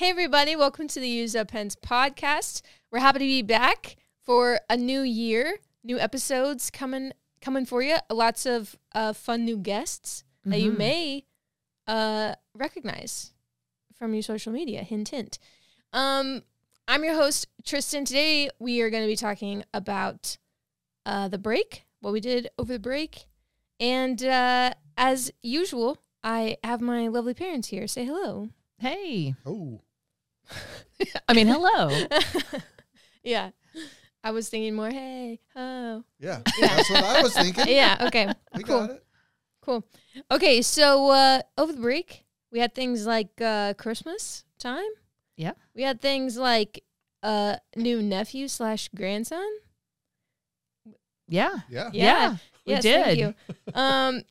Hey, everybody, welcome to the Used Up Pens podcast. We're happy to be back for a new year, new episodes coming coming for you. Lots of uh, fun new guests that you Mhm. may uh, recognize from your social media. Hint, hint. Um, I'm your host, Tristen. Today, we are going to be talking about uh, the break, what we did over the break. And uh, as usual, I have my lovely parents here. Say hello. Hey. Oh, I mean, hello. yeah. I was thinking more, hey, oh. yeah. Yeah. That's what I was thinking. Yeah, okay. we cool. got it. Cool. Okay, so uh over the break, we had things like uh Christmas time. Yeah. We had things like uh new nephew slash grandson. Yeah. Yeah. Yeah. we yes, did. thank you. Um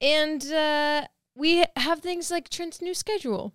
and uh we have things like Trent's new schedule.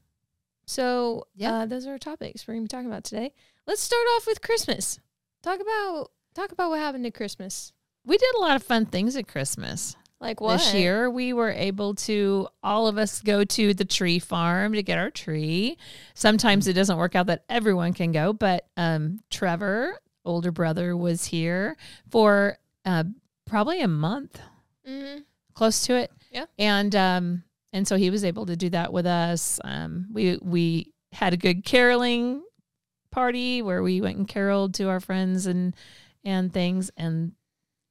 So Yeah. uh those are our topics we're gonna be talking about today. Let's start off with Christmas. Talk about talk about what happened at Christmas. We did a lot of fun things at Christmas. Like what This year, we were able to, all of us go to the tree farm to get our tree. Sometimes it doesn't work out that everyone can go, but um, Trevor, older brother, was here for uh, probably a month, mm-hmm. close to it. Yeah. And um, and so he was able to do that with us. Um, we we had a good caroling party where we went and caroled to our friends and and things and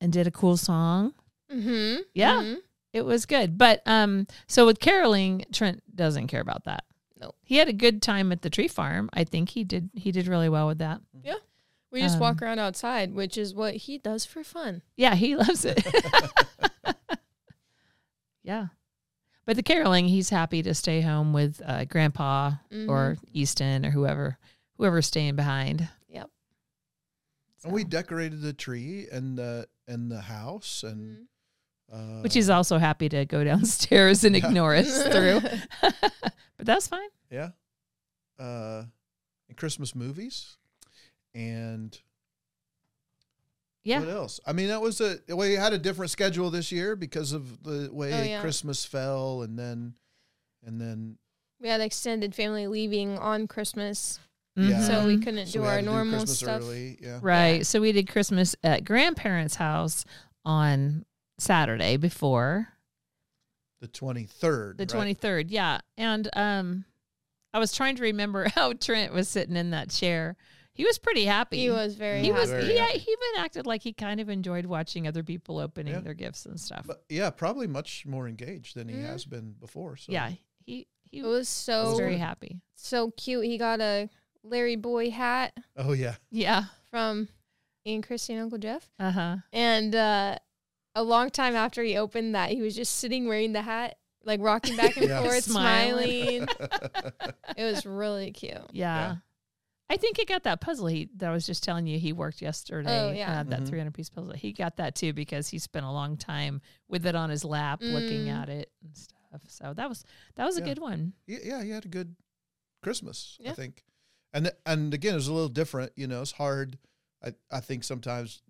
and did a cool song. Mhm. Yeah. Mhm. It was good. But um so with caroling, Trent doesn't care about that. Nope. He had a good time at the tree farm. I think he did he did really well with that. Yeah. We just walk Um, around outside, which is what he does for fun. Yeah, he loves it. yeah. But the caroling, he's happy to stay home with uh, grandpa or Easton or whoever whoever's staying behind. Yep. And we decorated the tree and the and the house and Mhm. uh, Which he's also happy to go downstairs and Yeah. ignore us through. but that's fine. yeah, uh, and Christmas movies and Yeah. what else? I mean, that was a we had a different schedule this year because of the way Oh, yeah. Christmas fell, and then and then we had extended family leaving on Christmas, Yeah. so we couldn't so do we our had to do normal stuff. early. Yeah, Right. Yeah. So we did Christmas at grandparents' house on Saturday before the twenty third. the 23rd. Yeah. And um I was trying to remember how Trent was sitting in that chair. He was pretty happy. He was very. He was. Very he, happy. he even acted like he kind of enjoyed watching other people opening Yeah. their gifts and stuff. But yeah, probably much more engaged than he Mhm. has been before. So yeah, he he It was was so very happy. so cute. He got a Larry Boy hat Oh yeah. Yeah. from Ian Christie and Uncle Jeff, Uh-huh. and uh, a long time after he opened that, he was just sitting wearing the hat, like rocking back and Yeah. forth, Smiling. smiling. it was really cute. Yeah. Yeah. I think he got that puzzle he that I was just telling you he worked yesterday. Oh, yeah. uh, that Mhm. 300 piece puzzle. He got that too because he spent a long time with it on his lap looking Mm. at it and stuff. So that was that was a good one. yeah, yeah, he had a good Christmas, Yeah. I think. And and again, it was a little different. You know, it's hard. I I think sometimes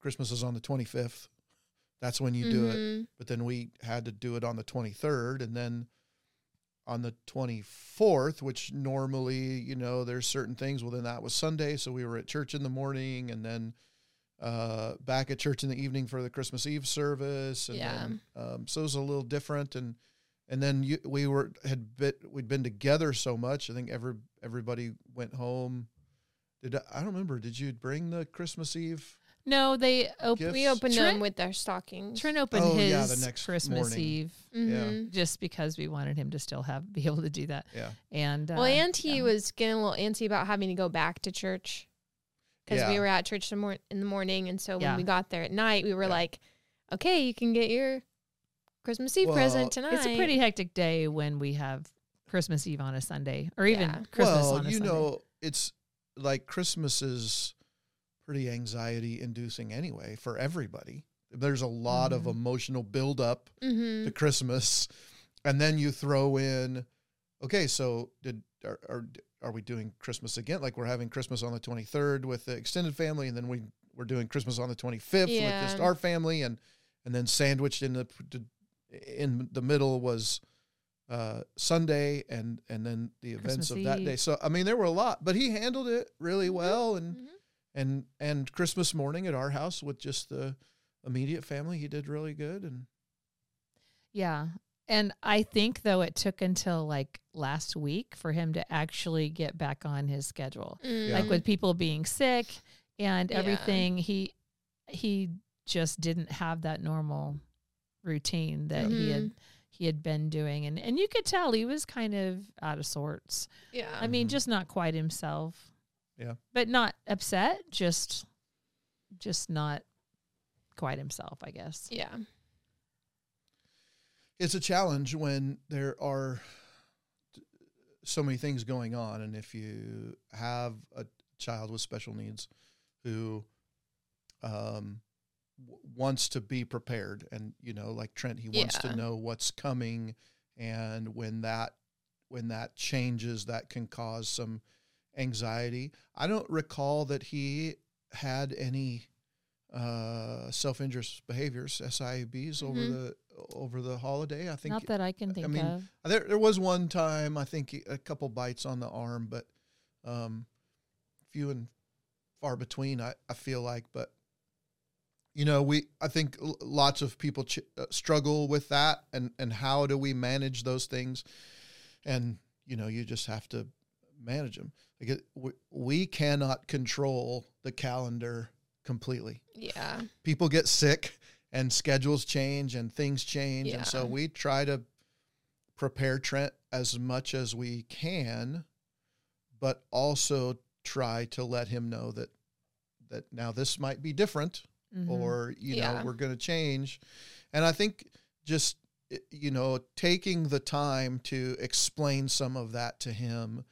Christmas is on the twenty fifth. That's when you do it. Mhm. But then we had to do it on the twenty third, and then on the twenty fourth, which normally you know there's certain things. Well, then that was Sunday, so we were at church in the morning, and then uh, back at church in the evening for the Christmas Eve service. And Yeah. then, um, so it was a little different, and and then you, we were had bit we'd been together so much. I think every everybody went home. Did I, I don't remember? Did you bring the Christmas Eve? No, they opened. We opened Trent- them with our stockings. Trent opened Oh, his yeah, the next Christmas morning. Eve Mhm. just because we wanted him to still have be able to do that. Yeah, And uh, Well, and he yeah. was getting a little antsy about having to go back to church because we Yeah. were at church the mor- in the morning, and so when Yeah. we got there at night, we were Yeah. like, "Okay, you can get your Christmas Eve Well, present tonight." it's a pretty hectic day when we have Christmas Eve on a Sunday or even Yeah. Christmas well, on a you Sunday. know, it's like Christmas is pretty anxiety inducing anyway for everybody. There's a lot of Mhm. emotional buildup hmm to Christmas, and then you throw in, okay, so did are, are are we doing Christmas again? Like we're having Christmas on the 23rd with the extended family, and then we we're doing Christmas on the 25th with just our family, and and then sandwiched in the in the middle was uh, Sunday and and then the events Christmas of that Eve. day. So I mean, there were a lot, but he handled it really well. And Mhm. And and Christmas morning at our house with just the immediate family, he did really good. And Yeah. And I think though it took until like last week for him to actually get back on his schedule. Like Mm. with people being sick and Yeah. everything, he he just didn't have that normal routine that he had he had been doing and and you could tell he was kind of out of sorts. yeah. I mean, Mhm. just not quite himself. Yeah. But not upset, just just not quite himself, I guess. yeah. it's a challenge when there are so many things going on and if you have a child with special needs who um w- wants to be prepared and you know like Trent he wants Yeah. to know what's coming and when that when that changes that can cause some anxiety i don't recall that he had any uh self-injurious behaviors SIBs over Mhm. the over the holiday i think Not that I can think mean, of. there, there was one time I think a couple bites on the arm, but um, few and far between. I, I feel like, but you know, we I think lots of people ch- uh, struggle with that, and and how do we manage those things? And you know, you just have to manage them. Like it, we, we cannot control the calendar completely Yeah. people get sick and schedules change and things change and so we try to prepare Trent as much as we can but also try to let him know that that now this might be different Mhm. or you know Yeah. we're going to change and i think just you know taking the time to explain some of that to him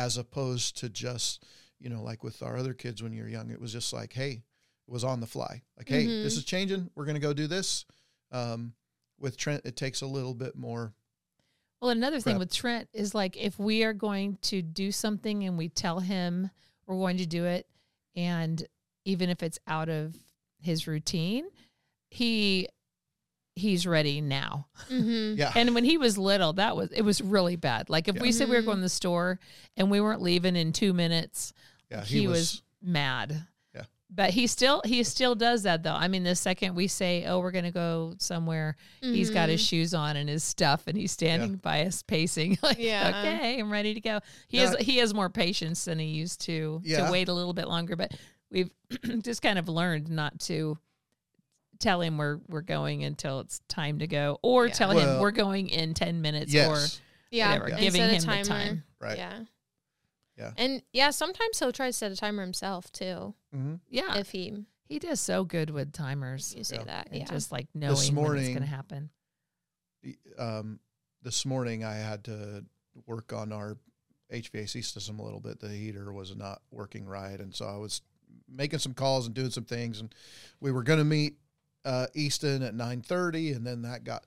as opposed to just you know like with our other kids when you're young it was just like hey it was on the fly. Like hey this Mhm. is changing. We're going to go do this. Um, with trent it takes a little bit more Well, another thing with Trent is like if we are going to do something and we tell him we're going to do it, and even if it's out of his routine, he he's ready now. Mm-hmm. yeah And when he was little, that was it was really bad. Like if Yeah. we said we were Mhm. going to the store and we weren't leaving in two minutes, yeah he, was, mad. Yeah. But he still he still does that though. I mean, the second we say, "Oh, we're going to go somewhere," he's got Mm-hmm. his shoes on and his stuff and he's standing by us pacing like Yeah. okay i'm ready to go he Yeah. has he has more patience than he used to Yeah. to wait a little bit longer but we've just kind of learned not to tell him we're we're going until it's time to go or Yeah. tell him we're going in 10 minutes yes Yeah. whatever Yeah. giving him of the time right Yeah. Yeah. And yeah, sometimes he'll try to set a timer himself too. hmm yeah If he he does so good with timers you say Yeah. that. and Yeah. just like knowing when it's morning- going to happen um, this morning I had to work on our HVAC system a little bit. The heater was not working right, and so I was making some calls and doing some things. And we were going to meet uh, Easton at nine thirty, and then that got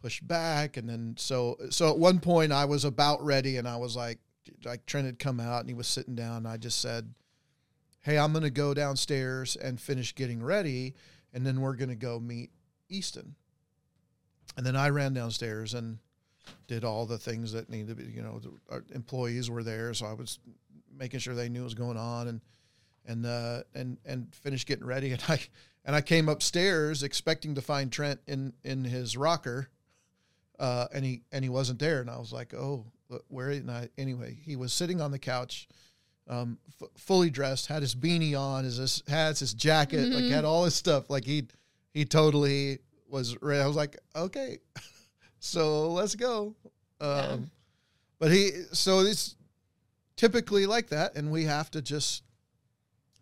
pushed back. And then so so at one point I was about ready, and I was like, like Trent had come out and he was sitting down. And I just said, "Hey, I'm to go downstairs and finish getting ready, and then we're to go meet Easton." And then I ran downstairs and did all the things that needed to be, you know, the, our employees were there. So I was making sure they knew what was going on and, and, uh, and, and finished getting ready. And I, and I came upstairs expecting to find Trent in, in his rocker. Uh, and he, and he wasn't there. And I was like, Oh, where? And I, anyway, he was sitting on the couch, um, f- fully dressed, had his beanie on, his, his hats, his jacket, like Mhm. had all his stuff. Like he, he totally was ready. I was like, okay, so let's go. Um, Yeah. But he, so it's typically like that, and we have to just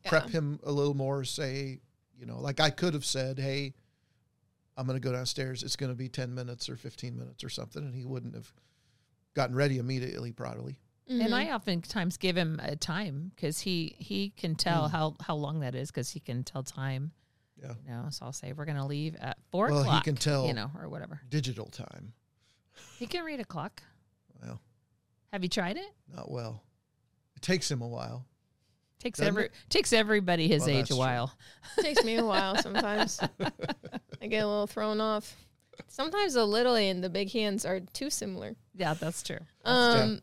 prep Yeah. him a little more. Say, you know, like I could have said, hey, I'm going to go downstairs. It's going to be 10 minutes or 15 minutes or something, and he wouldn't have gotten ready immediately, probably. And Mhm. I oftentimes give him a time because he he can tell Mm. how how long that is because he can tell time. Yeah. You know, so I'll say we're gonna leave at four Well, he o'clock. can tell- you know, or whatever. Digital time. He can read a clock. Well, Have you tried it? not well. It takes him a while. Takes Doesn't every it? takes everybody his Well, age a true. while. Takes me a while sometimes. I get a little thrown off. Sometimes the little and the big hands are too similar. Yeah, that's true. Um,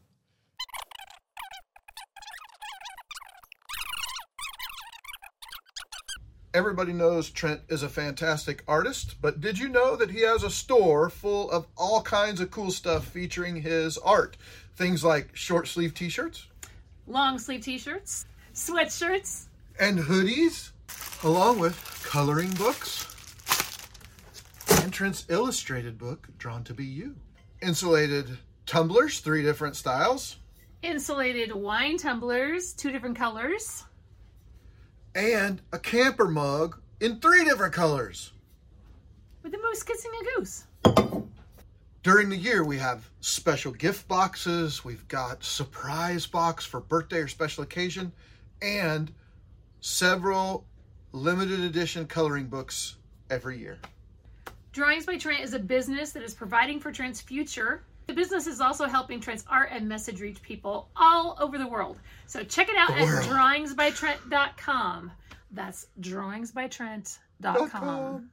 Everybody knows Trent is a fantastic artist, but did you know that he has a store full of all kinds of cool stuff featuring his art? Things like short sleeve t shirts long sleeve t-shirts, sweatshirts, and hoodies, along with coloring books entrance illustrated book, Drawn to Be You. Insulated tumblers, three different styles, insulated wine tumblers, two different colors, and a camper mug in three different colors. with the moose kissing a goose. During the year, we have special gift boxes, we've got surprise box for birthday or special occasion, and several limited edition coloring books every year. Drawings by Trent is a business that is providing for Trent's future. The business is also helping Trent's art and message reach people all over the world. So check it out The at world. drawingsbytrent.com. That's drawingsbytrent.com.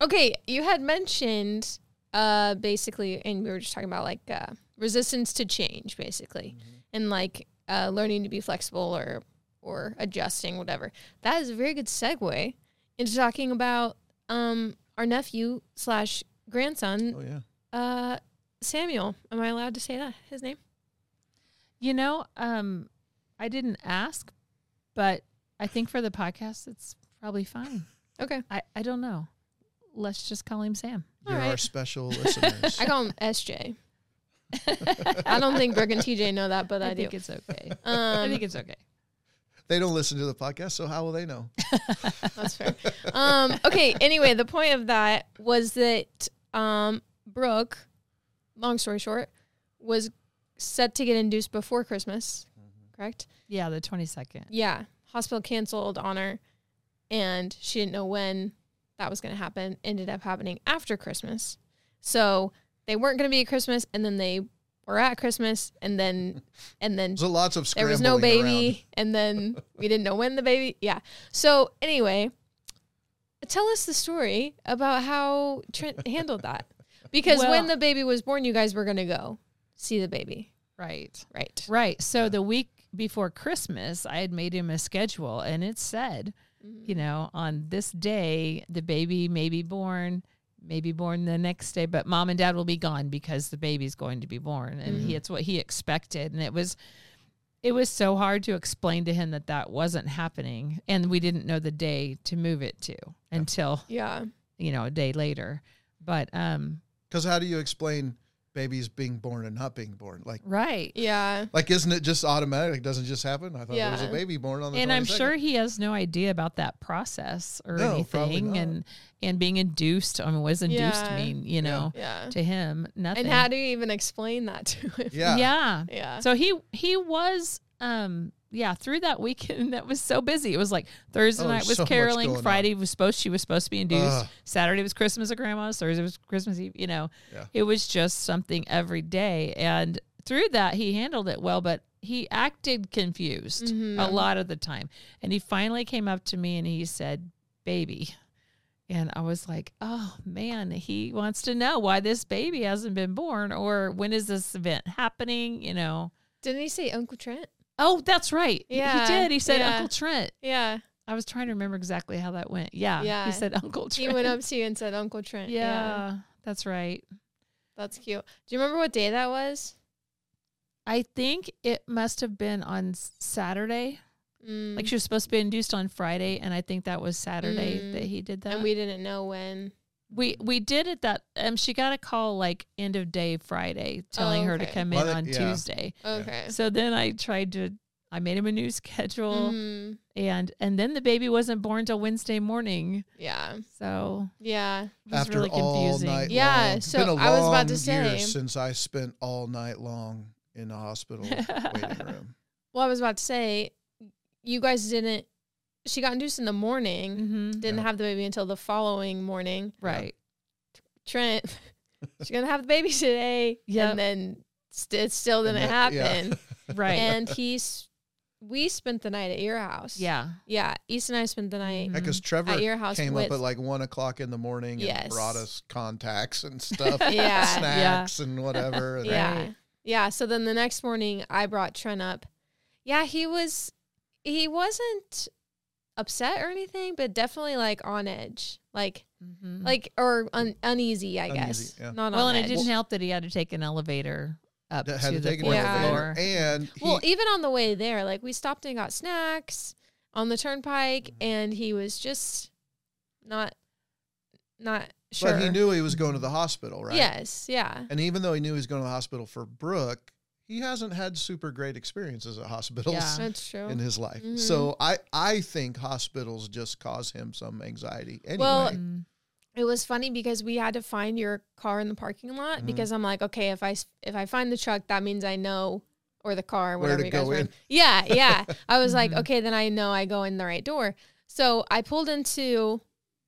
okay, you had mentioned uh basically, and we were just talking about like uh, resistance to change, basically, and like uh, learning to be flexible or or adjusting, whatever. That is a very good segue into talking about um our nephew slash grandson, Oh, yeah. uh Samuel. Am I allowed to say that his name? You know, um, I didn't ask, but I think for the podcast, it's probably fine. Okay, I, I don't know. Let's just call him Sam. All You're our special listeners. I call him SJ. I don't think Brooke and TJ know that, but I, I do. think it's okay. Um, I think it's okay. They don't listen to the podcast, so how will they know? That's fair. Um, okay. Anyway, the point of that was that um, Brooke, long story short, was set to get induced before Christmas. Correct. Yeah, the 22nd. Yeah. Hospital canceled on her, and she didn't know when that was going to happen. Ended up happening after Christmas, so they weren't going to be at Christmas, and then they were at Christmas, and then and then There's lots of there was no baby and then we didn't know when the baby yeah. So anyway tell us the story about how trent handled that. Because when the baby was born you guys were going to go see the baby. Right. right. Right. So the week before Christmas, I had made him a schedule and it said, mm-hmm. you know, on this day, the baby may be born, may be born the next day, but mom and dad will be gone because the baby's going to be born. And he, it's what he expected. And it was, it was so hard to explain to him that that wasn't happening. And we didn't know the day to move it to until, yeah you know, a day later. But, um, Because how do you explain babies being born and not being born? Like, right. Yeah like isn't it just automatic? It doesn't just happen. I thought there was a baby born on the. and I'm sure he has no idea about that process or No, anything, and and being induced. I mean, what does induced Yeah. mean? You know, yeah to him, nothing. and how do you even explain that to him Yeah. yeah. yeah So he he was um yeah through that weekend that was so busy. It was like Thursday Oh, night was so caroling, going on. Friday was supposed she was supposed to be induced, Ugh. Saturday was Christmas at grandma's, Thursday was Christmas Eve. You know, Yeah. it was just something every day, and through that he handled it well, but he acted confused Mhm. a lot of the time. And he finally came up to me and he said, "Baby." And I was like, "Oh man, he wants to know why this baby hasn't been born or when is this event happening, you know?" didn't he say uncle trent Oh, that's right. He- Yeah, He did. He said yeah. Uncle Trent. yeah I was trying to remember exactly how that went. Yeah. Yeah. He said Uncle Trent. he went up to you and said uncle trent Yeah, that's right. that's cute do you remember what day that was I think it must have been on Saturday. Mm. Like she was supposed to be induced on Friday, and I think that was Saturday Mm. that he did that. and we didn't know when we we did it that um she got a call like end of day Friday telling her to okay. come Well, in that- on yeah. Tuesday. okay So then I tried to I made him a new schedule Mhm. and and then the baby wasn't born till Wednesday morning. yeah So yeah it was After really all confusing. night Yeah, long. It's so been a I was about to long year say- since I spent all night long in the hospital waiting room. Well, I was about to say, you guys didn't. She got induced in the morning. hmm Didn't Yeah. have the baby until the following morning. Right. Trent, she's gonna have the baby today. Yeah. and then st- it still And didn't that- yeah. happen. Right. and he's we spent the night at your house. Yeah. Yeah. East and I spent the night. Because Trevor At your house came with- up at like one o'clock in the morning Yes. and brought us contacts and stuff, Yeah. snacks and whatever. And Yeah. Right. Yeah. So then the next morning I brought Trent up. Yeah, he was he wasn't upset or anything, but definitely like on edge. Like mm-hmm. like or un- uneasy, I Uneasy, guess. yeah. Not well, on and it didn't help that he had to take an elevator up that to, had to the take an fourth Yeah. floor. And he, Well, even on the way there, like we stopped and got snacks on the turnpike, Mm-hmm. and he was just not, not sure. but he knew he was going to the hospital, right? Yes, yeah, And even though he knew he was going to the hospital for Brooke, he hasn't had super great experiences at hospitals Yeah. that's true. in his life. Mhm. So I I think hospitals just cause him some anxiety. Anyway, Well, Mm. It was funny because we had to find your car in the parking lot Mhm. because I'm like, okay, if I s- if I find the truck, that means I know or the car, or Where whatever to you guys go were in. Yeah, yeah. I was like, Mhm. okay, then I know I go in the right door. So I pulled into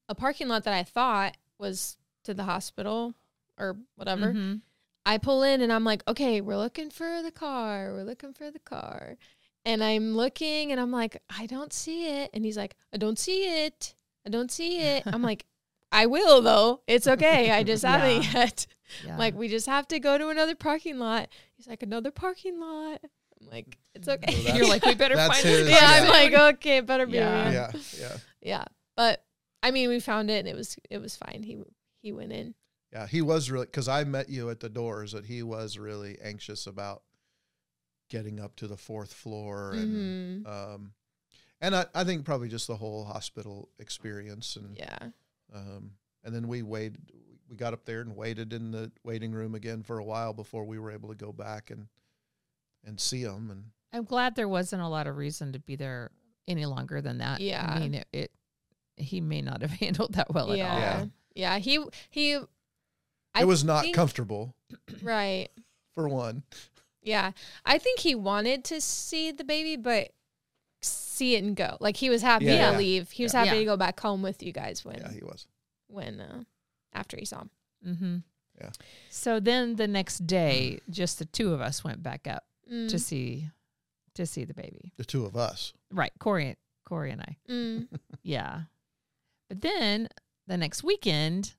a parking lot that I thought was to the hospital or whatever. I pull in and I'm like, okay, we're looking for the car. We're looking for the car. And I'm looking and I'm like, I don't see it. And he's like, I don't see it. I don't see it. I'm like, I will though. It's okay. I just haven't Yeah. yet. Yeah. Like, we just have to go to another parking lot. He's like, another parking lot. I'm like, it's mm. okay. Well, You're like, we better find his- this yeah, car I'm like, okay, it better be Yeah. yeah, yeah, Yeah. But I mean, we found it and it was it was fine. He he went in. Yeah. He was really because I met you at the doors that he was really anxious about getting up to the fourth floor and Mhm. um, and I, I think probably just the whole hospital experience and Yeah. um, and then we waited we got up there and waited in the waiting room again for a while before we were able to go back and and see him and I'm glad there wasn't a lot of reason to be there any longer than that. Yeah. I mean, it, it he may not have handled that well yeah. at all. Yeah. Yeah. He he I it was not think- comfortable right. for one Yeah. I think he wanted to see the baby, but see it and go. Like he was happy Yeah. to leave. He was Yeah. happy Yeah. to go back home with you guys when yeah he was when uh after he saw him. Mm-hmm. Yeah. So then the next day, just the two of us went back up Mm. to see to see the baby. the two of us Right, Corey, Corey and I. Mm. Yeah. But then the next weekend,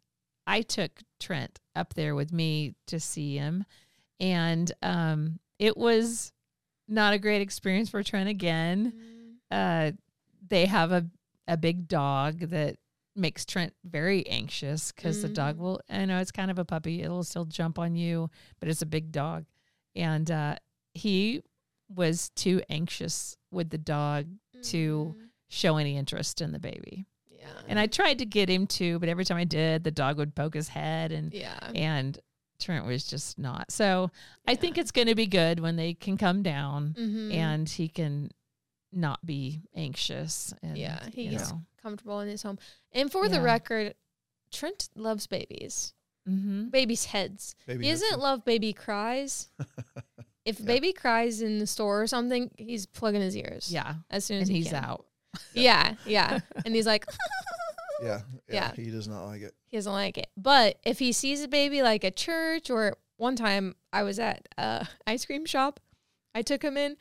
I took Trent up there with me to see him. And um, it was not a great experience for Trent again. Uh, they have a, a big dog that makes Trent very anxious because the dog Mm. will, I know it's kind of a puppy, it'll still jump on you, but it's a big dog. And uh, he was too anxious with the dog to Mm. show any interest in the baby. Yeah. And I tried to get him to, but every time I did, the dog would poke his head and yeah. and Trent was just not. So I think it's going to be good when they can come down Mhm. and he can not be anxious. And, Yeah, you he's- know. comfortable in his home. And for the record, Trent loves babies. Mhm. Babies' heads. Baby he doesn't yeah. love baby cries. if Yeah. baby cries in the store or something, he's plugging his ears. Yeah. As soon as And he he's can. out. Yeah, yeah. and he's like, yeah, yeah Yeah. he does not like it he doesn't like it. But if he sees a baby like at church or one time I was at a ice cream shop, I took him in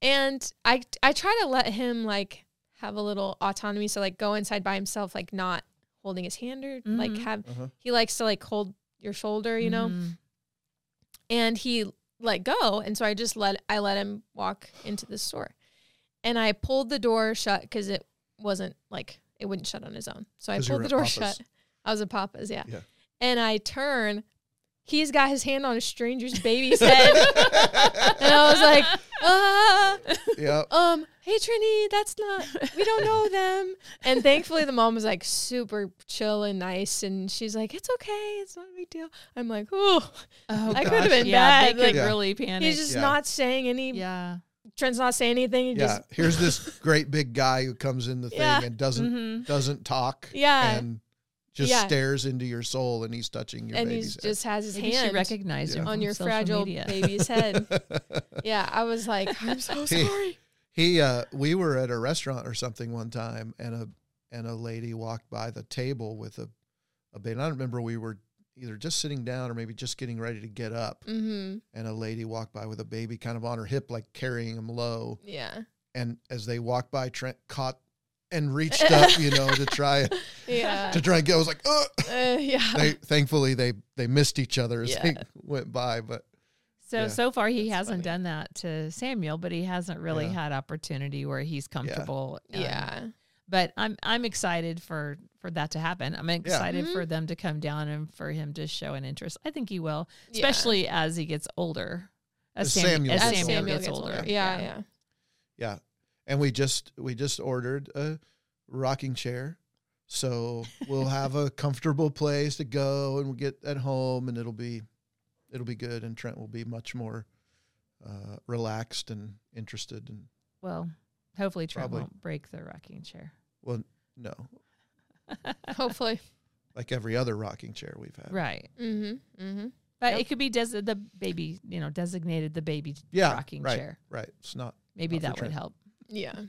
and I I try to let him like have a little autonomy. So like go inside by himself, like not holding his hand or like Mhm. have Uh-huh. he likes to like hold your shoulder, you know? Mhm. and he let go and so i just let i let him walk into the store and i pulled the door shut because it wasn't like it wouldn't shut on his own so I pulled the door Papa's. shut i was at papa's yeah. Yeah. and i turn he's got his hand on a stranger's baby's head and i was like ah yeah um hey trini that's not we don't know them and thankfully the mom was like super chill and nice and she's like it's okay it's not a big deal i'm like oh Oh, I could've been yeah, bad, They could like- Yeah. really panic. he's just Yeah. not saying any yeah. Trent's not saying anything. He yeah just here's this great big guy who comes in the thing Yeah. and doesn't Mhm. doesn't talk Yeah. and just Yeah. stares into your soul and he's touching your and baby's he's just has his Maybe hand recognized Yeah. on your fragile media. baby's head. head. yeah, I was like, I'm so He- sorry. he uh we were at a restaurant or something one time and a and a lady walked by the table with a a baby. I don't remember we were either just sitting down or maybe just getting ready to get up, Mm-hmm. and a lady walked by with a baby kind of on her hip, like carrying him low. Yeah. And as they walked by, Trent caught and reached up, you know, to try Yeah. to try and get. I was like, Ugh! Uh, yeah. they thankfully they they missed each other as Yeah. they went by, but So Yeah. so far he That's hasn't funny. done that to Samuel, but he hasn't really Yeah. had opportunity where he's comfortable. um, yeah. But I'm I'm excited for for that to happen. I'm excited Mhm. for them to come down and for him to show an interest. I think he will, Yeah. especially as he gets older. As, As Sam- Samuel as gets Samuel, Samuel gets, older. Yeah. Yeah. yeah. And we just we just ordered a rocking chair. So we'll have a comfortable place to go and we'll get at home and it'll be it'll be good and Trent will be much more uh, relaxed and interested and Well, hopefully Trent Probably. won't break the rocking chair. Well no, Hopefully. like every other rocking chair we've had. Right. Mm-hmm. Mm-hmm. But Yep. it could be des- the baby, you know, designated the baby Yeah, rocking right. chair. Right. It's not Maybe Not that would help. Yeah.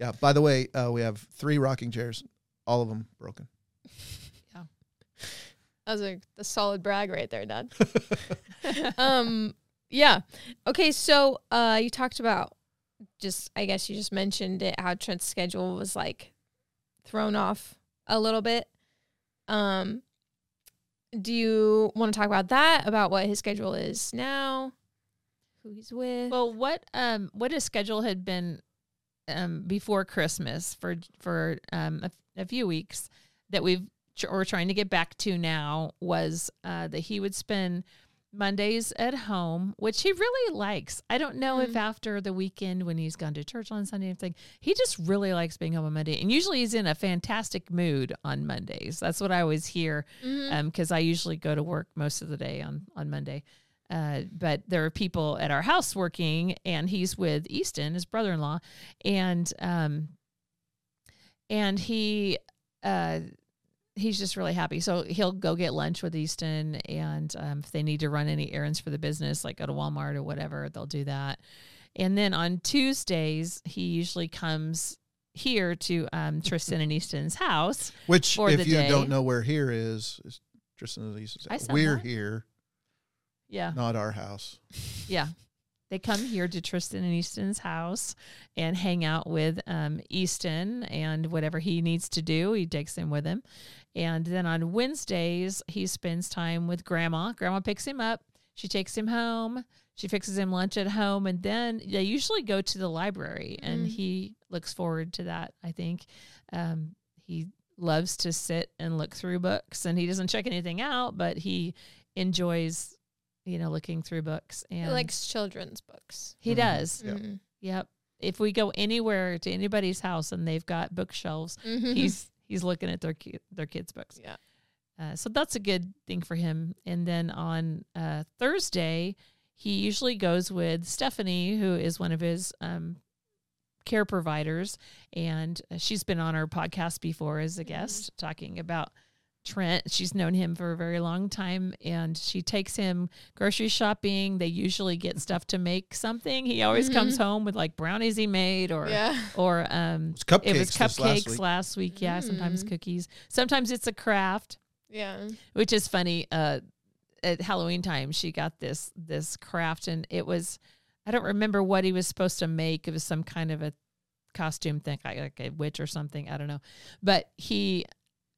Yeah, by the way, uh, we have three rocking chairs, all of them broken. Yeah. That was a the solid brag right there, Dad. um. Yeah. Okay. So, uh, you talked about just. I guess you just mentioned it. How Trent's schedule was like thrown off a little bit. Um. Do you want to talk about that? About what his schedule is now? Who he's with? Well, what um what his schedule had been um before Christmas for for um a, a few weeks that we've tr- or trying to get back to now was uh that he would spend Mondays at home, which he really likes. I don't know if Mhm. after the weekend when he's gone to church on Sunday and everything, he just really likes being home on Monday. And usually he's in a fantastic mood on Mondays. That's what I always hear because I usually go to work most of the day on on Monday. Uh, but there are people at our house working, and he's with Easton, his brother-in-law, and um, and he uh, he's just really happy. So he'll go get lunch with Easton, and um, if they need to run any errands for the business, like go to Walmart or whatever, they'll do that. And then on Tuesdays, he usually comes here to um, Tristen and Easton's house. Which, if you day. don't know where here is, is Tristen and. I said We're that. here, Yeah. not our house. Yeah. They come here to Tristen and Easton's house and hang out with um, Easton and whatever he needs to do, he takes them with him. And then on Wednesdays, he spends time with grandma. Grandma picks him up. She takes him home. She fixes him lunch at home. And then they usually go to the library. And Mm. he looks forward to that, I think. Um, he loves to sit and look through books and he doesn't check anything out, but he enjoys, you know, looking through books. He And likes children's books. he Mhm. does. Yep. Mhm. Yep. If we go anywhere to anybody's house and they've got bookshelves, Mhm. he's he's looking at their ki- their kids' books. yeah. Uh, so that's a good thing for him. And then on uh, Thursday, he usually goes with Stephanie, who is one of his um, care providers, and uh, she's been on our podcast before as a guest, talking about Trent. She's known him for a very long time, and she takes him grocery shopping. They usually get stuff to make something. He always comes home with like brownies he made, or Yeah. or um, It's cupcakes. it was this last cupcakes week. last week. Yeah, sometimes Mm. cookies. Sometimes it's a craft Yeah. which is funny. Uh, at Halloween time, she got this this craft, and it was I don't remember what he was supposed to make. It was some kind of a costume thing, like, like a witch or something. I don't know, but he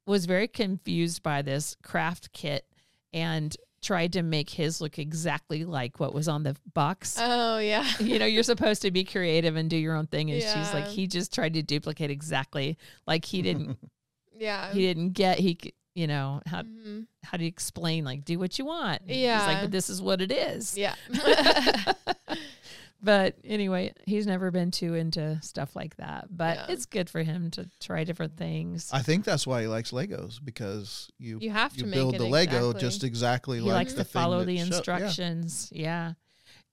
was very confused by this craft kit and tried to make his look exactly like what was on the box. Oh yeah. you know, you're supposed to be creative and do your own thing, and she's like, he just tried to duplicate exactly like he didn't Yeah. he didn't get he you know how Mhm. how do you explain like do what you want Yeah. he's like but this is what it is Yeah. but anyway he's never been too into stuff like that but Yeah. it's good for him to try different things I think that's why he likes Legos because you you have to you make build the Lego exactly. just exactly he like likes the to thing follow that the show- yeah. instructions yeah.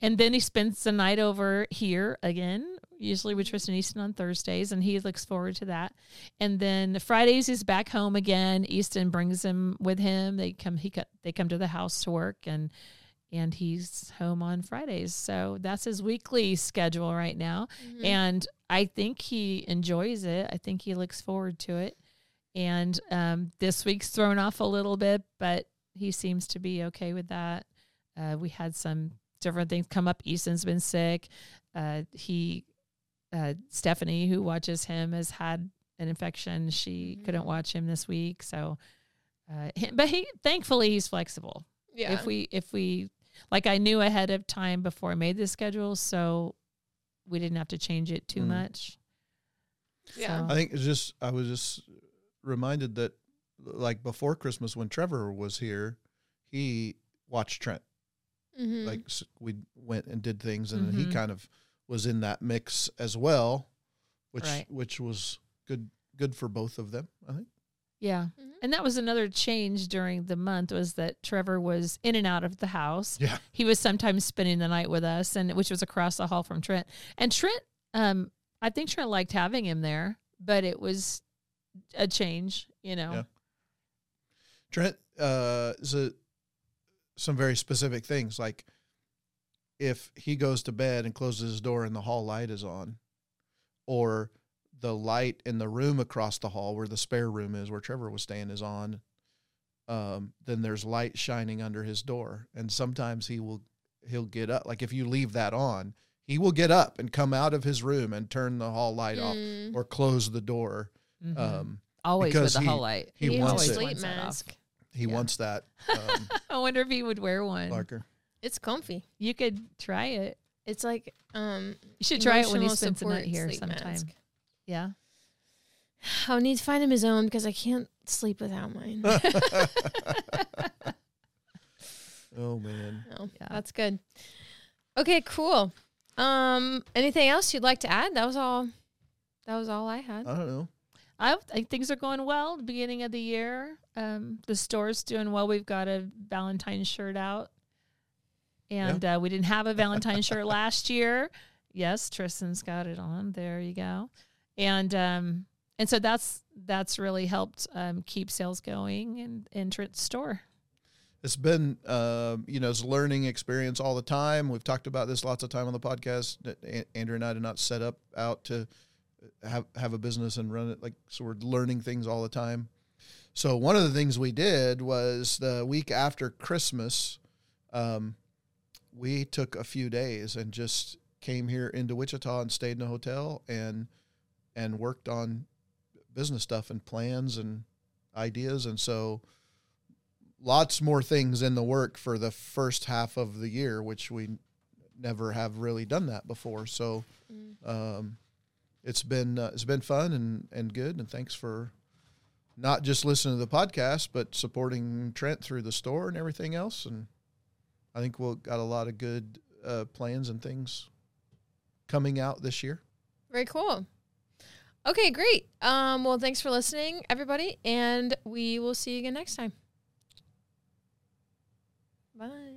and then he spends the night over here again usually with Tristen Easton on Thursdays and he looks forward to that and then Fridays he's back home again Easton brings him with him they come he co- they come to the house to work and and he's home on Fridays so that's his weekly schedule right now Mhm. and I think he enjoys it. I think he looks forward to it. And um, this week's thrown off a little bit, but he seems to be okay with that. Uh, we had some different things come up. Easton's been sick. Uh, he, uh, Stephanie, who watches him, has had an infection. She Mhm. couldn't watch him this week. So, uh, but he, thankfully, he's flexible. Yeah. If we, if we, like, I knew ahead of time before I made the schedule, so we didn't have to change it too Mm. much. Yeah. So- I think it's just I was just reminded that like before Christmas when Trevor was here, he watched Trent. Mhm. Like s- we went and did things, and he Mhm. kind of was in that mix as well, which Right. which was good good for both of them. I think. Yeah. Mhm. And that was another change during the month was that Trevor was in and out of the house. Yeah. He was sometimes spending the night with us and which was across the hall from Trent. And Trent um I think Trent liked having him there, but it was a change, you know. Yeah. Trent uh, is a, some very specific things like if he goes to bed and closes his door and the hall light is on, or the light in the room across the hall where the spare room is, where Trevor was staying, is on, um, then there's light shining under his door, and sometimes he will he'll get up. Like if you leave that on, he will get up and come out of his room and turn the hall light off Mm. or close the door. Mhm. Um, always with the he- hall light. he He wants always it. sleep wants that mask. he Yeah. wants that. Um, I wonder if he would wear one. Parker. It's comfy. You could try it. It's like um You should try it when he emotional spends the night here sleep sometime. mask. Yeah. I'll need to find him his own because I can't sleep without mine. oh man. No, Yeah. that's good. Okay, cool. Um, anything else you'd like to add? That was all. That was all I had. I don't know. I, I think things are going well. The beginning of the year, um, the store's doing well. We've got a Valentine shirt out, and uh, we didn't have a Valentine shirt last year. Yes, Tristen's got it on. There you go, and um, and so that's that's really helped um, keep sales going in in Trent's store. It's been, um, you know, it's learning experience all the time. We've talked about this lots of time on the podcast. Andrea and I did not set up out to have have a business and run it like so. We're learning things all the time. So one of the things we did was the week after Christmas, um, we took a few days and just came here into Wichita and stayed in a hotel and and worked on business stuff and plans and ideas. And so lots more things in the work for the first half of the year, which we never have really done that before. So Mm. um, it's been uh, it's been fun and and good. And thanks for not just listening to the podcast, but supporting Trent through the store and everything else. And I think we'll got a lot of good uh, plans and things coming out this year. Very cool. Okay, great. Um, well, thanks for listening, everybody, and we will see you again next time. Bye.